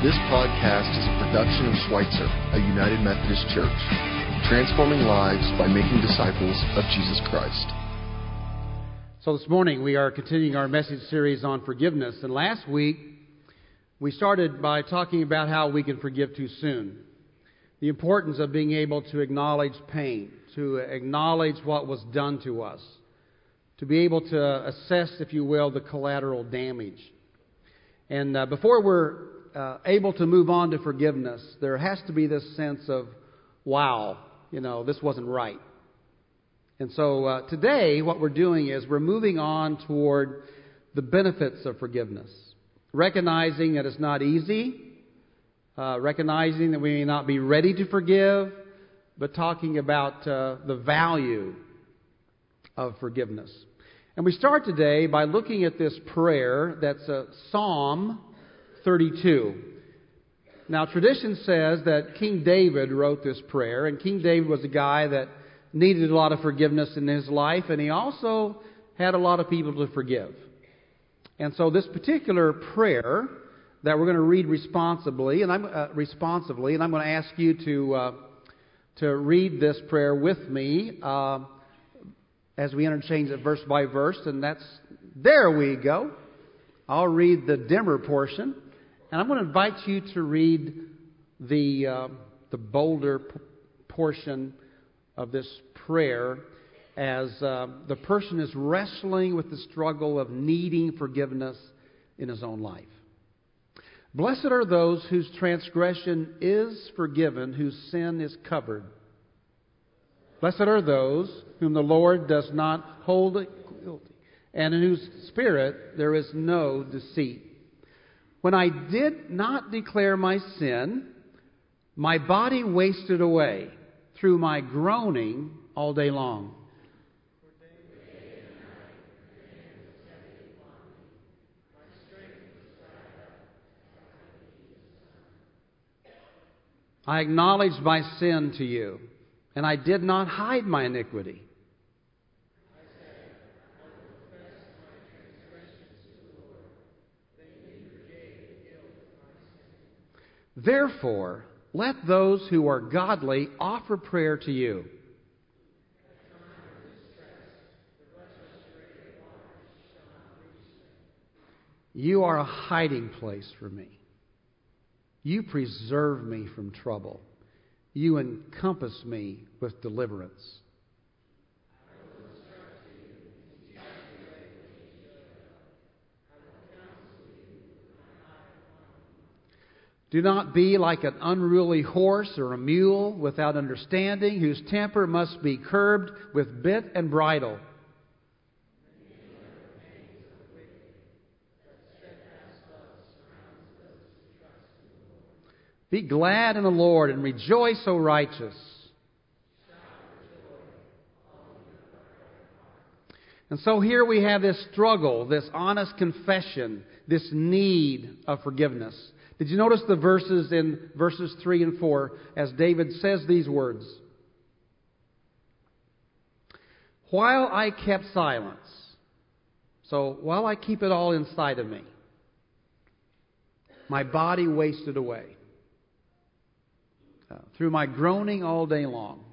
This podcast is a production of Schweitzer, a United Methodist Church, transforming lives by making disciples of Jesus Christ. So, this morning we are continuing our message series on forgiveness. And last week we started by talking about how we can forgive too soon. The importance of being able to acknowledge pain, to acknowledge what was done to us, to be able to assess, if you will, the collateral damage. And uh, before we're uh, able to move on to forgiveness, there has to be this sense of, wow, you know, this wasn't right. And so uh, today, what we're doing is we're moving on toward the benefits of forgiveness, recognizing that it's not easy, uh, recognizing that we may not be ready to forgive, but talking about uh, the value of forgiveness. And we start today by looking at this prayer that's a Psalm 32. Now, tradition says that King David wrote this prayer, and King David was a guy that needed a lot of forgiveness in his life, and he also had a lot of people to forgive. And so, this particular prayer that we're going to read responsibly, and I'm uh, and I'm going to ask you to uh, to read this prayer with me uh, as we interchange it verse by verse, and that's there we go. I'll read the dimmer portion. And I'm going to invite you to read the, uh, the bolder p- portion of this prayer as uh, the person is wrestling with the struggle of needing forgiveness in his own life. Blessed are those whose transgression is forgiven, whose sin is covered. Blessed are those whom the Lord does not hold guilty, and in whose spirit there is no deceit. When I did not declare my sin, my body wasted away through my groaning all day long. I acknowledged my sin to you, and I did not hide my iniquity. Therefore, let those who are godly offer prayer to you. You are a hiding place for me. You preserve me from trouble. You encompass me with deliverance. Do not be like an unruly horse or a mule without understanding, whose temper must be curbed with bit and bridle. Be glad in the Lord and rejoice, O righteous. And so here we have this struggle, this honest confession, this need of forgiveness. Did you notice the verses in verses 3 and 4 as David says these words? While I kept silence, so while I keep it all inside of me, my body wasted away uh, through my groaning all day long.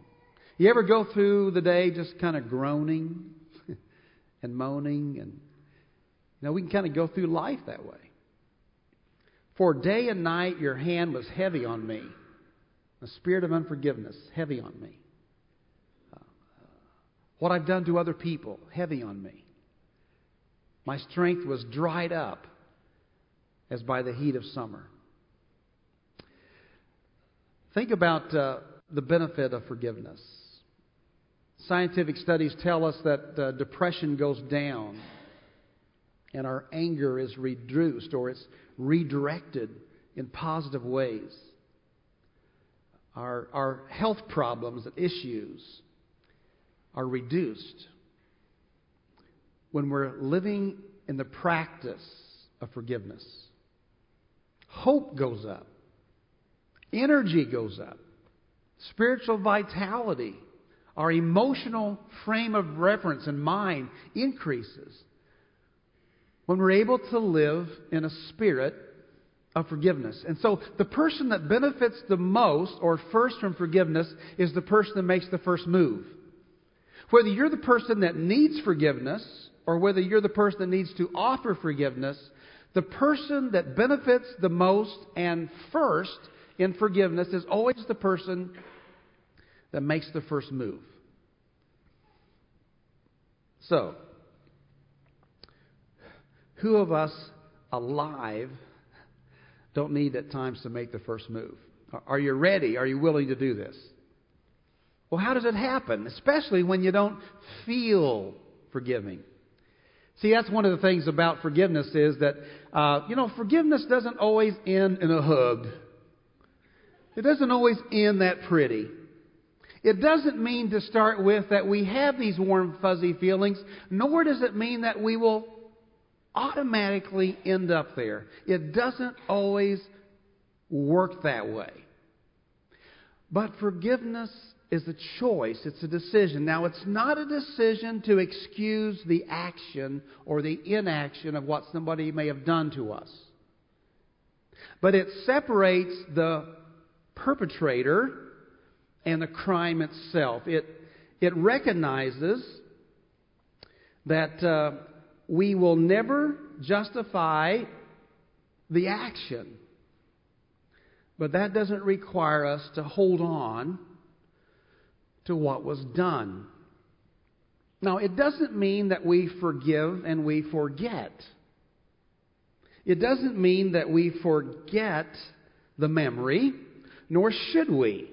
You ever go through the day just kind of groaning and moaning and you know we can kind of go through life that way. For day and night your hand was heavy on me, a spirit of unforgiveness heavy on me. Uh, what I've done to other people, heavy on me. My strength was dried up as by the heat of summer. Think about uh, the benefit of forgiveness. Scientific studies tell us that uh, depression goes down and our anger is reduced or it's redirected in positive ways. Our, our health problems and issues are reduced when we're living in the practice of forgiveness. Hope goes up, energy goes up, spiritual vitality, our emotional frame of reference and mind increases when we're able to live in a spirit of forgiveness. And so the person that benefits the most or first from forgiveness is the person that makes the first move. Whether you're the person that needs forgiveness or whether you're the person that needs to offer forgiveness, the person that benefits the most and first in forgiveness is always the person that makes the first move. So, who of us alive don't need at times to make the first move? Are you ready? Are you willing to do this? Well, how does it happen? Especially when you don't feel forgiving. See, that's one of the things about forgiveness is that, uh, you know, forgiveness doesn't always end in a hug. It doesn't always end that pretty. It doesn't mean to start with that we have these warm, fuzzy feelings, nor does it mean that we will automatically end up there. It doesn't always work that way. But forgiveness is a choice, it's a decision. Now, it's not a decision to excuse the action or the inaction of what somebody may have done to us. But it separates the perpetrator and the crime itself. It, it recognizes that uh, we will never justify the action. But that doesn't require us to hold on to what was done. Now, it doesn't mean that we forgive and we forget. It doesn't mean that we forget the memory, nor should we.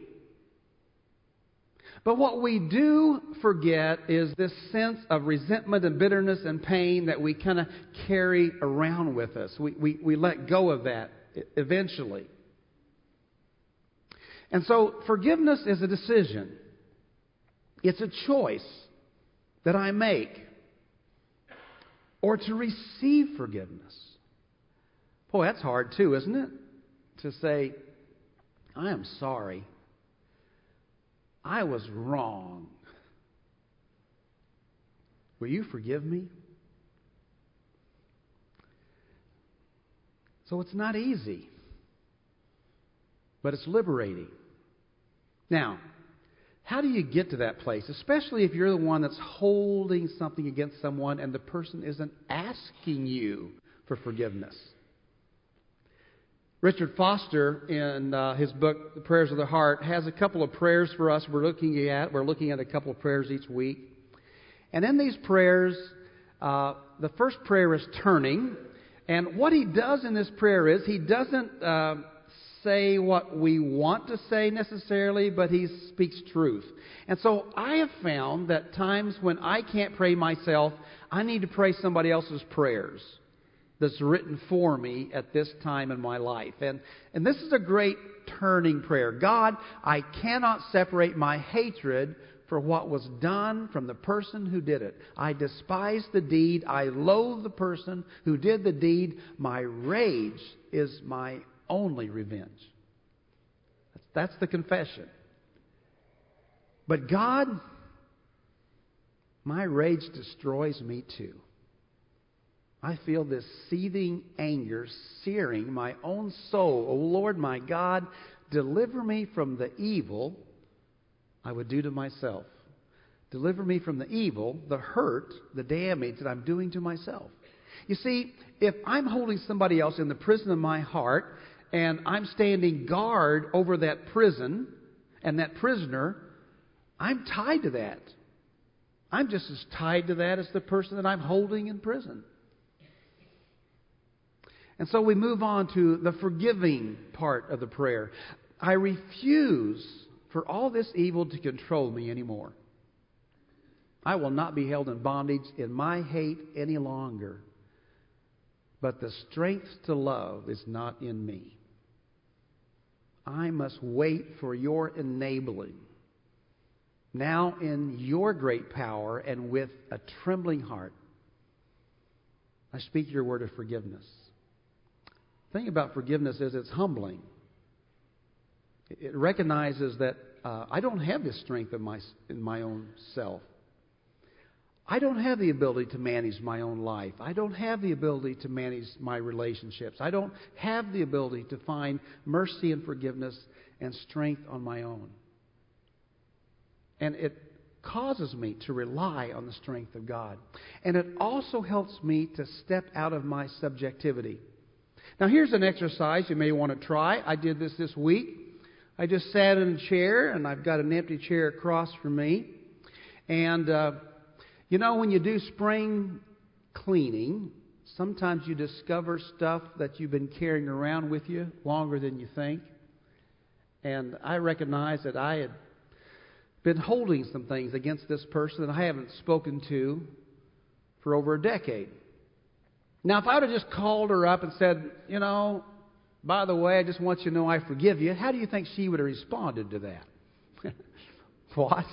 But what we do forget is this sense of resentment and bitterness and pain that we kind of carry around with us. We, we, we let go of that eventually. And so forgiveness is a decision, it's a choice that I make. Or to receive forgiveness. Boy, that's hard too, isn't it? To say, I am sorry. I was wrong. Will you forgive me? So it's not easy, but it's liberating. Now, how do you get to that place, especially if you're the one that's holding something against someone and the person isn't asking you for forgiveness? Richard Foster, in uh, his book, The Prayers of the Heart, has a couple of prayers for us we're looking at. We're looking at a couple of prayers each week. And in these prayers, uh, the first prayer is turning. And what he does in this prayer is he doesn't uh, say what we want to say necessarily, but he speaks truth. And so I have found that times when I can't pray myself, I need to pray somebody else's prayers that's written for me at this time in my life. And, and this is a great turning prayer. God, I cannot separate my hatred for what was done from the person who did it. I despise the deed. I loathe the person who did the deed. My rage is my only revenge. That's, that's the confession. But God, my rage destroys me too. I feel this seething anger searing my own soul. O oh Lord my God, deliver me from the evil I would do to myself. Deliver me from the evil, the hurt, the damage that I'm doing to myself. You see, if I'm holding somebody else in the prison of my heart and I'm standing guard over that prison and that prisoner, I'm tied to that. I'm just as tied to that as the person that I'm holding in prison. And so we move on to the forgiving part of the prayer. I refuse for all this evil to control me anymore. I will not be held in bondage in my hate any longer. But the strength to love is not in me. I must wait for your enabling. Now, in your great power and with a trembling heart, I speak your word of forgiveness thing about forgiveness is it's humbling. It recognizes that uh, I don't have this strength in my, in my own self. I don't have the ability to manage my own life. I don't have the ability to manage my relationships. I don't have the ability to find mercy and forgiveness and strength on my own. And it causes me to rely on the strength of God. And it also helps me to step out of my subjectivity. Now, here's an exercise you may want to try. I did this this week. I just sat in a chair, and I've got an empty chair across from me. And, uh, you know, when you do spring cleaning, sometimes you discover stuff that you've been carrying around with you longer than you think. And I recognized that I had been holding some things against this person that I haven't spoken to for over a decade. Now, if I would have just called her up and said, you know, by the way, I just want you to know I forgive you, how do you think she would have responded to that? what?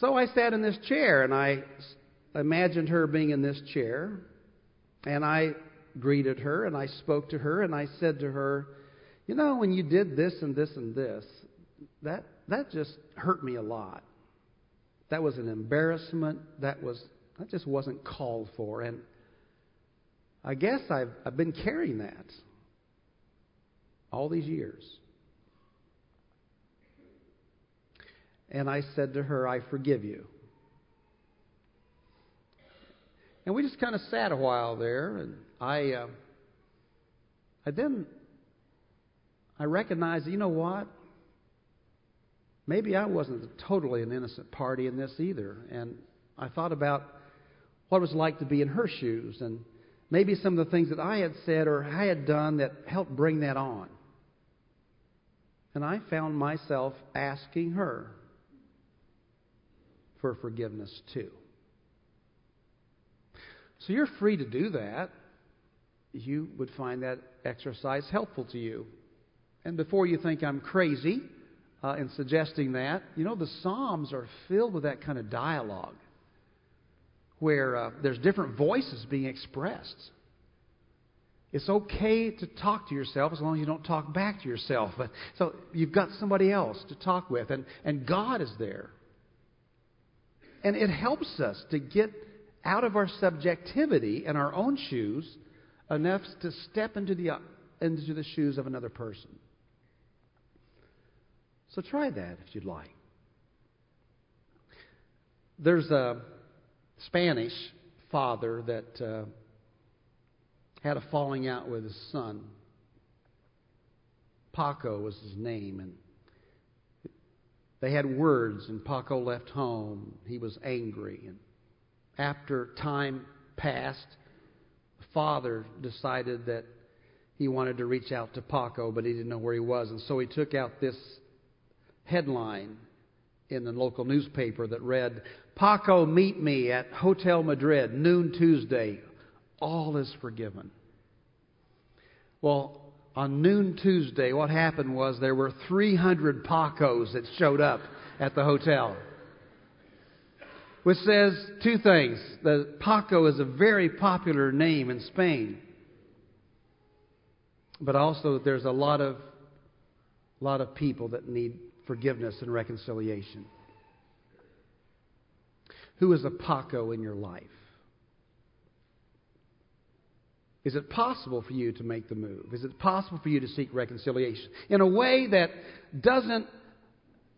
so I sat in this chair and I imagined her being in this chair and I greeted her and I spoke to her and I said to her, you know, when you did this and this and this, that that just hurt me a lot. That was an embarrassment. That was that just wasn't called for. And I guess I've I've been carrying that all these years. And I said to her, I forgive you. And we just kind of sat a while there, and I, uh, I then I recognized, you know what? maybe I wasn't totally an innocent party in this either. And I thought about what it was like to be in her shoes and maybe some of the things that I had said or I had done that helped bring that on. And I found myself asking her for forgiveness too. So you're free to do that. You would find that exercise helpful to you. And before you think I'm crazy, uh, in suggesting that. You know, the Psalms are filled with that kind of dialogue where uh, there's different voices being expressed. It's okay to talk to yourself as long as you don't talk back to yourself. But so you've got somebody else to talk with, and, and God is there. And it helps us to get out of our subjectivity and our own shoes enough to step into the, into the shoes of another person. So try that if you'd like. There's a Spanish father that uh, had a falling out with his son. Paco was his name, and they had words, and Paco left home. He was angry, and after time passed, the father decided that he wanted to reach out to Paco, but he didn't know where he was, and so he took out this headline in the local newspaper that read, Paco, meet me at Hotel Madrid, noon Tuesday. All is forgiven. Well, on noon Tuesday, what happened was there were 300 Pacos that showed up at the hotel. Which says two things. The Paco is a very popular name in Spain. But also that there's a lot of, lot of people that need forgiveness and reconciliation. Who is a Paco in your life? Is it possible for you to make the move? Is it possible for you to seek reconciliation in a way that doesn't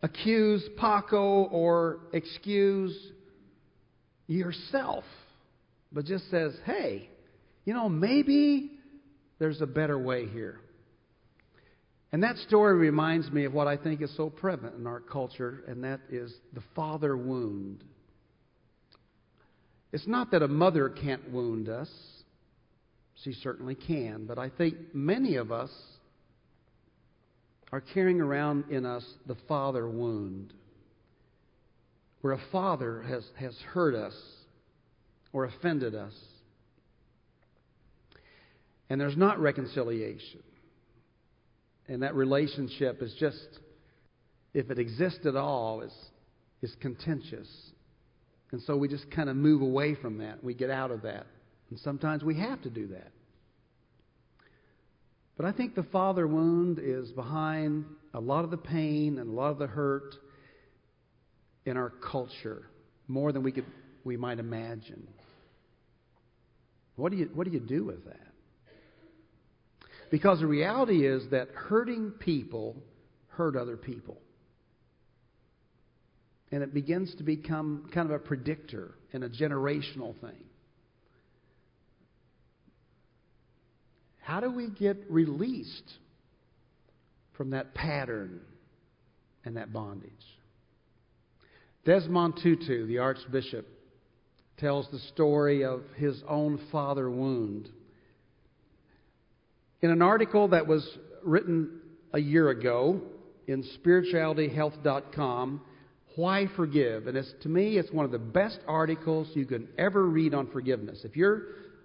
accuse Paco or excuse yourself, but just says, hey, you know, maybe there's a better way here? And that story reminds me of what I think is so prevalent in our culture, and that is the father wound. It's not that a mother can't wound us, she certainly can, but I think many of us are carrying around in us the father wound, where a father has, has hurt us or offended us. And there's not reconciliation. And that relationship is just, if it exists at all, is, is contentious. And so we just kind of move away from that. We get out of that. And sometimes we have to do that. But I think the father wound is behind a lot of the pain and a lot of the hurt in our culture more than we could we might imagine. What do you what do you do with that? Because the reality is that hurting people hurt other people. And it begins to become kind of a predictor and a generational thing. How do we get released from that pattern and that bondage? Desmond Tutu, the Archbishop, tells the story of his own father wound. In an article that was written a year ago in spiritualityhealth.com, Why Forgive? And it's, to me, it's one of the best articles you can ever read on forgiveness. If you're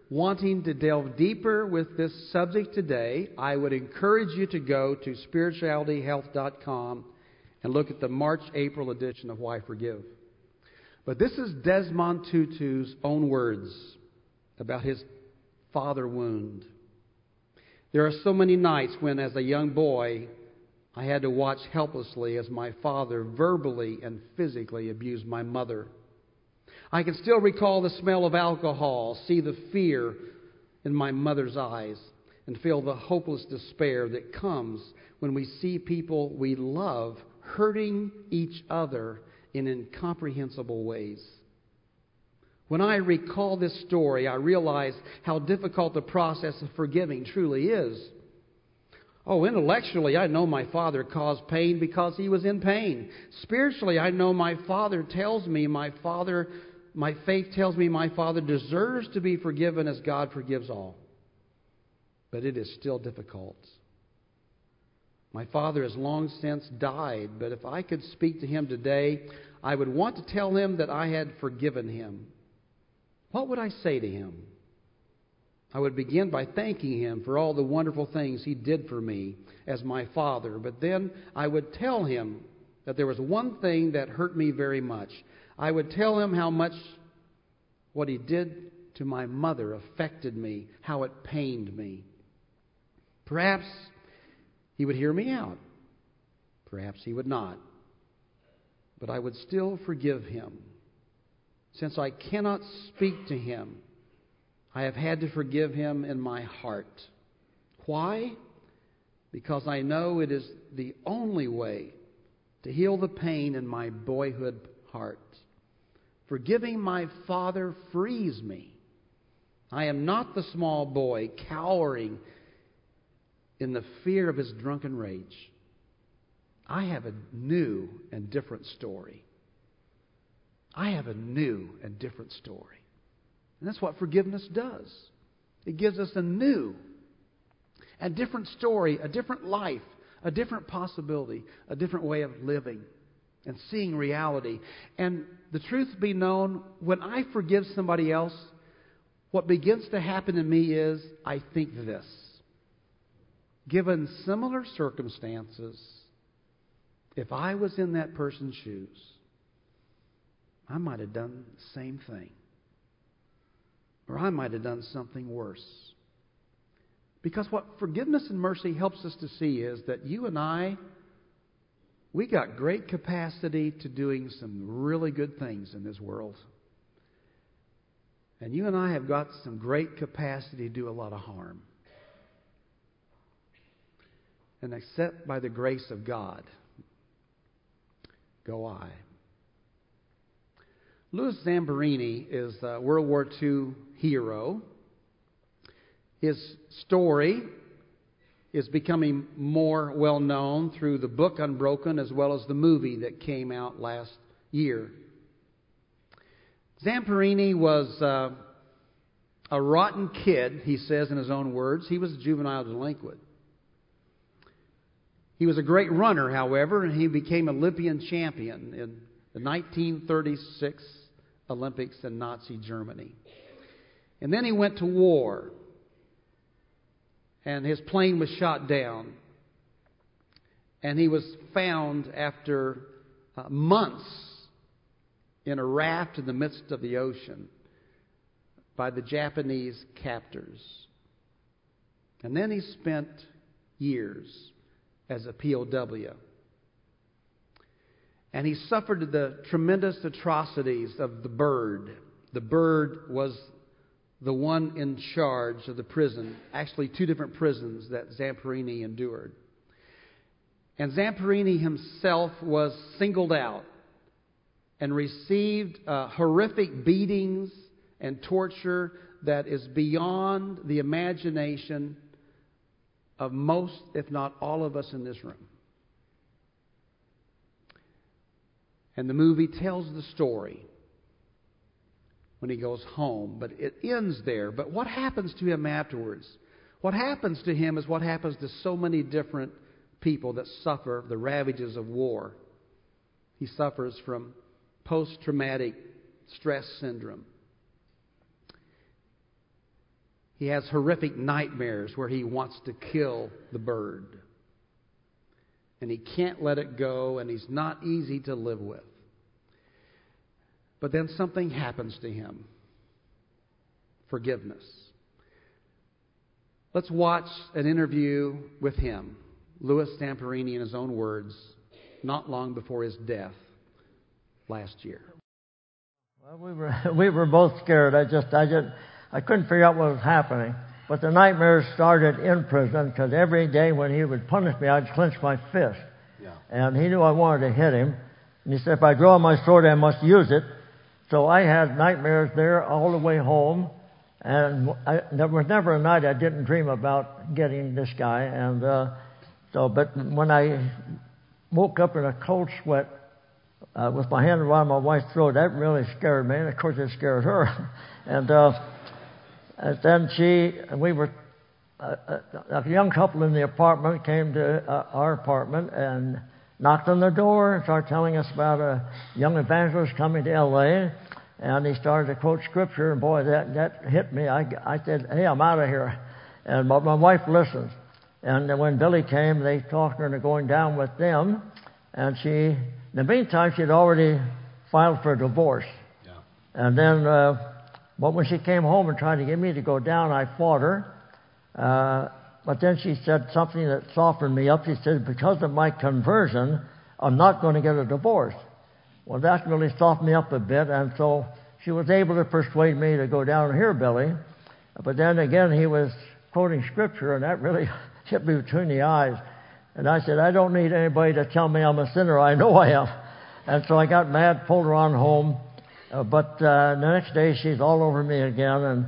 wanting to delve deeper with this subject today, I would encourage you to go to spiritualityhealth.com and look at the March April edition of Why Forgive. But this is Desmond Tutu's own words about his father wound. There are so many nights when, as a young boy, I had to watch helplessly as my father verbally and physically abused my mother. I can still recall the smell of alcohol, see the fear in my mother's eyes, and feel the hopeless despair that comes when we see people we love hurting each other in incomprehensible ways. When I recall this story, I realize how difficult the process of forgiving truly is. Oh, intellectually, I know my father caused pain because he was in pain. Spiritually, I know my father tells me my father, my faith tells me my father deserves to be forgiven as God forgives all. But it is still difficult. My father has long since died, but if I could speak to him today, I would want to tell him that I had forgiven him. What would I say to him? I would begin by thanking him for all the wonderful things he did for me as my father, but then I would tell him that there was one thing that hurt me very much. I would tell him how much what he did to my mother affected me, how it pained me. Perhaps he would hear me out. Perhaps he would not. But I would still forgive him. Since I cannot speak to him, I have had to forgive him in my heart. Why? Because I know it is the only way to heal the pain in my boyhood heart. Forgiving my father frees me. I am not the small boy cowering in the fear of his drunken rage. I have a new and different story. I have a new and different story. And that's what forgiveness does. It gives us a new and different story, a different life, a different possibility, a different way of living and seeing reality. And the truth be known, when I forgive somebody else, what begins to happen in me is I think this given similar circumstances, if I was in that person's shoes, I might have done the same thing. Or I might have done something worse. Because what forgiveness and mercy helps us to see is that you and I, we got great capacity to doing some really good things in this world. And you and I have got some great capacity to do a lot of harm and except by the grace of God go I. Louis Zamperini is a World War II hero. His story is becoming more well known through the book Unbroken as well as the movie that came out last year. Zamperini was uh, a rotten kid, he says in his own words. He was a juvenile delinquent. He was a great runner, however, and he became Olympian champion in the 1936 Olympics in Nazi Germany. And then he went to war, and his plane was shot down. And he was found after uh, months in a raft in the midst of the ocean by the Japanese captors. And then he spent years as a POW. And he suffered the tremendous atrocities of the bird. The bird was the one in charge of the prison, actually, two different prisons that Zamperini endured. And Zamperini himself was singled out and received uh, horrific beatings and torture that is beyond the imagination of most, if not all of us in this room. And the movie tells the story when he goes home, but it ends there. But what happens to him afterwards? What happens to him is what happens to so many different people that suffer the ravages of war. He suffers from post traumatic stress syndrome. He has horrific nightmares where he wants to kill the bird. And he can't let it go, and he's not easy to live with. But then something happens to him forgiveness. Let's watch an interview with him, Louis Zamperini, in his own words, not long before his death last year. Well, we were we were both scared. I just I just I couldn't figure out what was happening. But the nightmares started in prison because every day when he would punish me, I'd clench my fist. Yeah. And he knew I wanted to hit him. And he said, if I draw my sword, I must use it. So I had nightmares there all the way home. And I, there was never a night I didn't dream about getting this guy. And uh, so, but when I woke up in a cold sweat uh, with my hand around my wife's throat, that really scared me. And of course, it scared her. and uh, and then she, and we were, uh, a young couple in the apartment came to uh, our apartment and knocked on the door and started telling us about a young evangelist coming to L.A. And he started to quote scripture, and boy, that, that hit me. I, I said, hey, I'm out of here. And my, my wife listened. And when Billy came, they talked her into going down with them. And she, in the meantime, she had already filed for a divorce. Yeah. And then uh, but when she came home and tried to get me to go down, I fought her. Uh, but then she said something that softened me up. She said, because of my conversion, I'm not going to get a divorce. Well, that really softened me up a bit, and so she was able to persuade me to go down here, Billy. But then again, he was quoting scripture, and that really hit me between the eyes. And I said, I don't need anybody to tell me I'm a sinner. I know I am. And so I got mad, pulled her on home, uh, but uh, the next day she's all over me again, and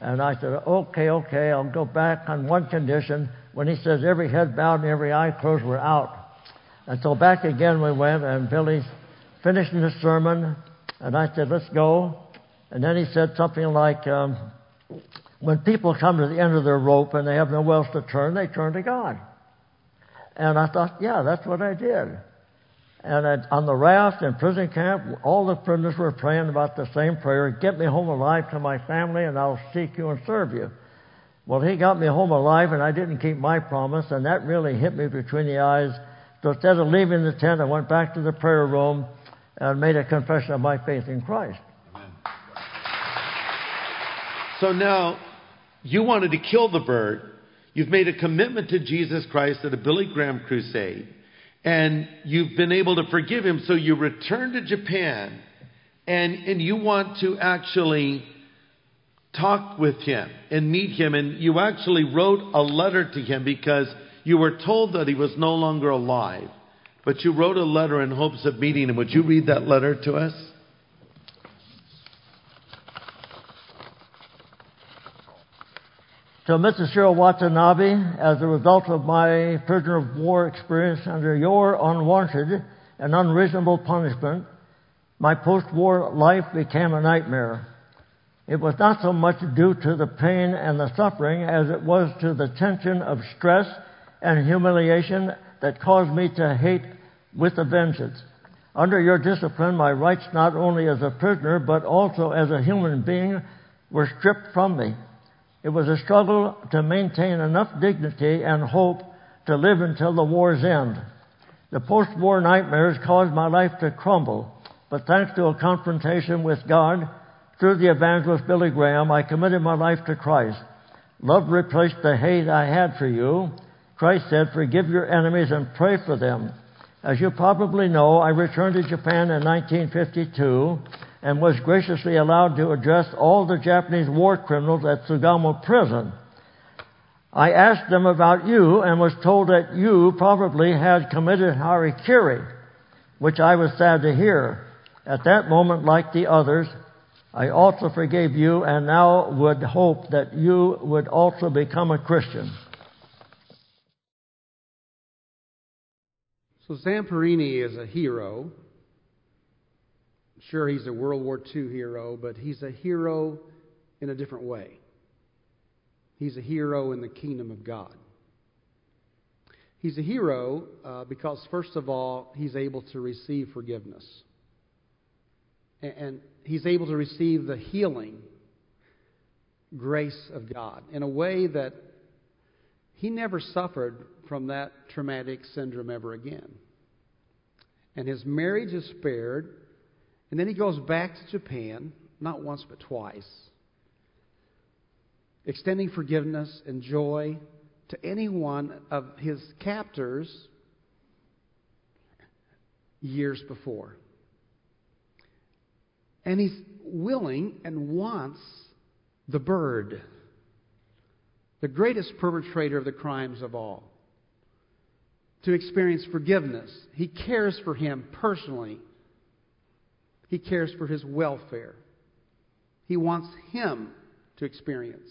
and I said, okay, okay, I'll go back on one condition. When he says every head bowed and every eye closed, we're out. And so back again we went, and Billy finished his sermon, and I said, let's go. And then he said something like, um, when people come to the end of their rope and they have nowhere else to turn, they turn to God. And I thought, yeah, that's what I did. And on the raft in prison camp, all the prisoners were praying about the same prayer Get me home alive to my family, and I'll seek you and serve you. Well, he got me home alive, and I didn't keep my promise, and that really hit me between the eyes. So instead of leaving the tent, I went back to the prayer room and made a confession of my faith in Christ. Amen. So now, you wanted to kill the bird. You've made a commitment to Jesus Christ at a Billy Graham crusade and you've been able to forgive him, so you return to Japan and, and you want to actually talk with him and meet him. And you actually wrote a letter to him because you were told that he was no longer alive. But you wrote a letter in hopes of meeting him. Would you read that letter to us? So, Mutsuhiro Watanabe, as a result of my prisoner of war experience under your unwanted and unreasonable punishment, my post-war life became a nightmare. It was not so much due to the pain and the suffering as it was to the tension of stress and humiliation that caused me to hate with a vengeance. Under your discipline, my rights not only as a prisoner but also as a human being were stripped from me. It was a struggle to maintain enough dignity and hope to live until the war's end. The post-war nightmares caused my life to crumble, but thanks to a confrontation with God through the evangelist Billy Graham, I committed my life to Christ. Love replaced the hate I had for you. Christ said, forgive your enemies and pray for them. As you probably know, I returned to Japan in 1952 and was graciously allowed to address all the Japanese war criminals at Sugamo prison. I asked them about you and was told that you probably had committed harikiri, which I was sad to hear. At that moment, like the others, I also forgave you and now would hope that you would also become a Christian. So Zamperini is a hero. Sure, he's a World War II hero, but he's a hero in a different way. He's a hero in the kingdom of God. He's a hero uh, because, first of all, he's able to receive forgiveness. And, and he's able to receive the healing grace of God in a way that he never suffered from that traumatic syndrome ever again. And his marriage is spared. And then he goes back to Japan, not once but twice extending forgiveness and joy to any one of his captors years before. And he's willing and wants the bird, the greatest perpetrator of the crimes of all, to experience forgiveness. He cares for him personally, he cares for his welfare. He wants him to experience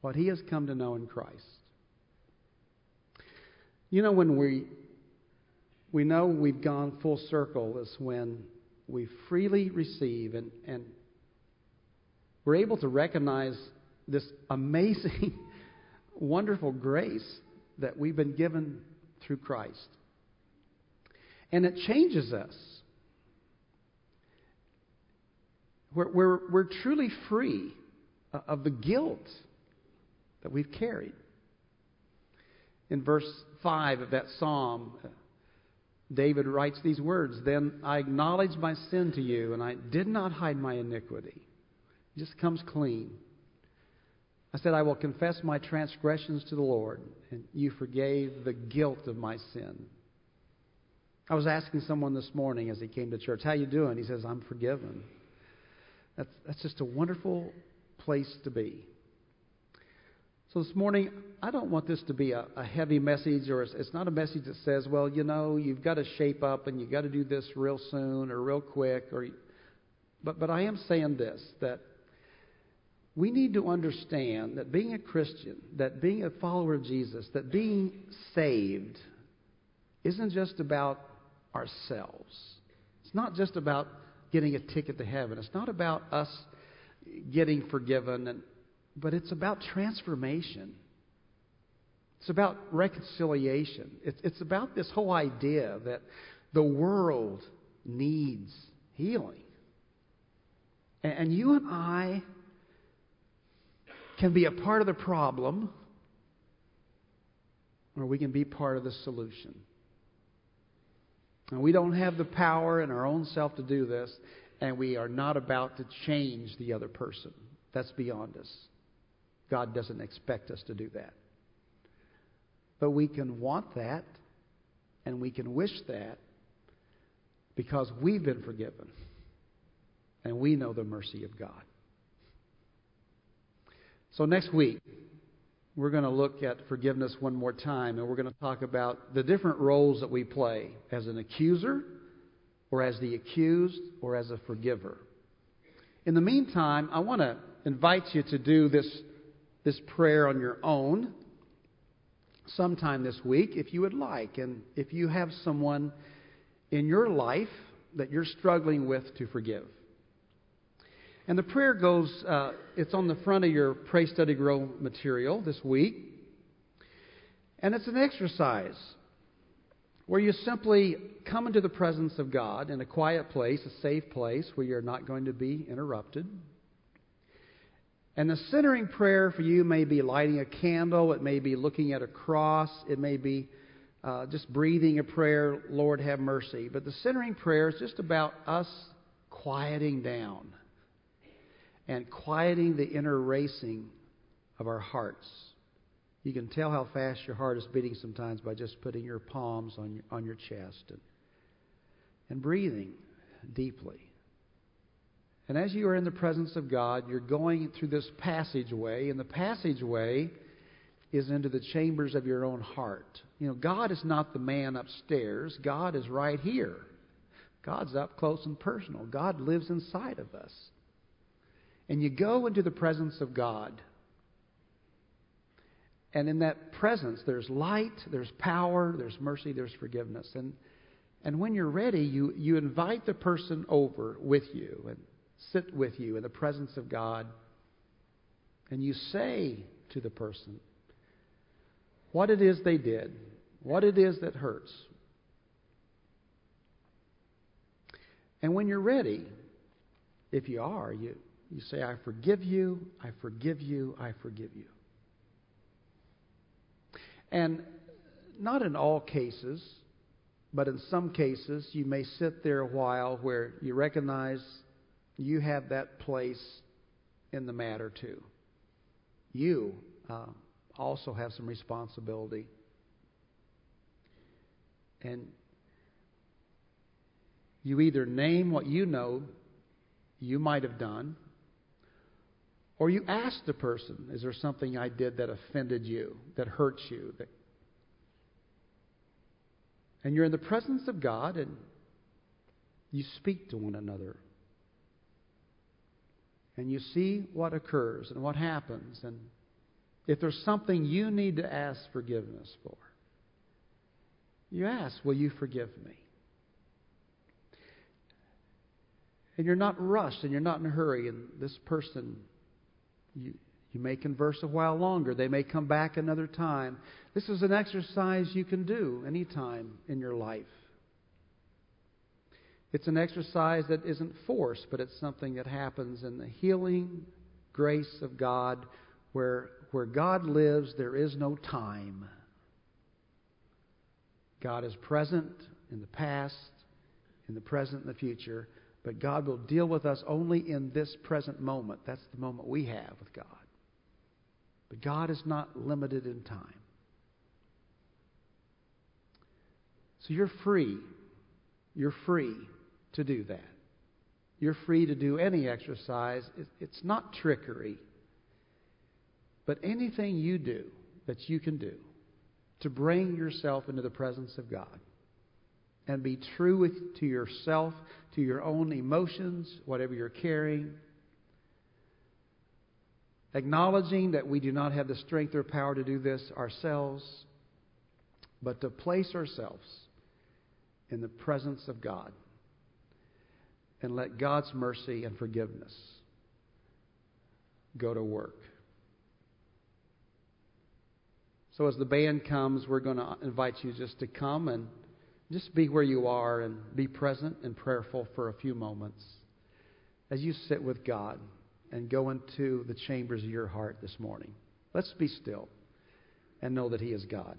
what he has come to know in Christ. You know, when we, we know we've gone full circle is when we freely receive and, and we're able to recognize this amazing, wonderful grace that we've been given through Christ. And it changes us. We're, we're, we're truly free of the guilt that we've carried. In verse 5 of that psalm, uh, David writes these words Then I acknowledged my sin to you, and I did not hide my iniquity. It just comes clean. I said, I will confess my transgressions to the Lord, and you forgave the guilt of my sin. I was asking someone this morning as he came to church, How you doing? He says, I'm forgiven. That's, that's just a wonderful place to be. So this morning, I don't want this to be a, a heavy message, or it's, it's, not a message that says, well, you know, you've got to shape up and you've got to do this real soon or real quick. Or, but, but I am saying this that we need to understand that being a Christian, that being a follower of Jesus, that being saved isn't just about ourselves. It's not just about getting a ticket to heaven. It's not about us getting forgiven and but it's about transformation. It's about reconciliation. It's, it's about this whole idea that the world needs healing. And, and you and I can be a part of the problem, or we can be part of the solution. And we don't have the power in our own self to do this, and we are not about to change the other person. That's beyond us. God doesn't expect us to do that. But we can want that and we can wish that because we've been forgiven and we know the mercy of God. So, next week, we're going to look at forgiveness one more time and we're going to talk about the different roles that we play as an accuser or as the accused or as a forgiver. In the meantime, I want to invite you to do this this prayer on your own sometime this week if you would like. And if you have someone in your life that you're struggling with to forgive. And the prayer goes, uh, it's on the front of your Pray Study Grow material this week. And it's an exercise where you simply come into the presence of God in a quiet place, a safe place where you're not going to be interrupted. And the centering prayer for you may be lighting a candle, it may be looking at a cross, it may be uh, just breathing a prayer, Lord have mercy. But the centering prayer is just about us quieting down and quieting the inner racing of our hearts You can tell how fast your heart is beating sometimes by just putting your palms on your, on your chest and, and breathing deeply. And as you are in the presence of God, you're going through this passageway, and the passageway is into the chambers of your own heart. You know, God is not the man upstairs, God is right here. God's up close and personal. God lives inside of us. And you go into the presence of God. And in that presence, there's light, there's power, there's mercy, there's forgiveness. And, and when you're ready, you, you invite the person over with you and sit with you in the presence of God. And you say to the person what it is they did, what it is that hurts. And when you're ready, if you are, you, you say, I forgive you, I forgive you, I forgive you. And not in all cases, but in some cases, you may sit there a while where you recognize you have that place in the matter too. You uh, also have some responsibility. And you either name what you know you might have done, or you ask the person, Is there something I did that offended you, that hurts you? That... And you're in the presence of God and you speak to one another. And you see what occurs and what happens. And if there's something you need to ask forgiveness for, you ask, Will you forgive me? And you're not rushed and you're not in a hurry, and this person, you, you may converse a while longer. They may come back another time. This is an exercise you can do anytime in your life. It's an exercise that isn't forced, but it's something that happens in the healing grace of God where, where God lives, there is no time. God is present in the past, in the present, in the future. But God will deal with us only in this present moment. That's the moment we have with God. But God is not limited in time. So you're free. You're free to do that. You're free to do any exercise. It's not trickery. But anything you do that you can do to bring yourself into the presence of God and be true with, to yourself, to your own emotions, whatever you're carrying. Acknowledging that we do not have the strength or power to do this ourselves, but to place ourselves in the presence of God and let God's mercy and forgiveness go to work. So, as the band comes, we're going to invite you just to come and just be where you are and be present and prayerful for a few moments as you sit with God and go into the chambers of your heart this morning. Let's be still and know that He is God.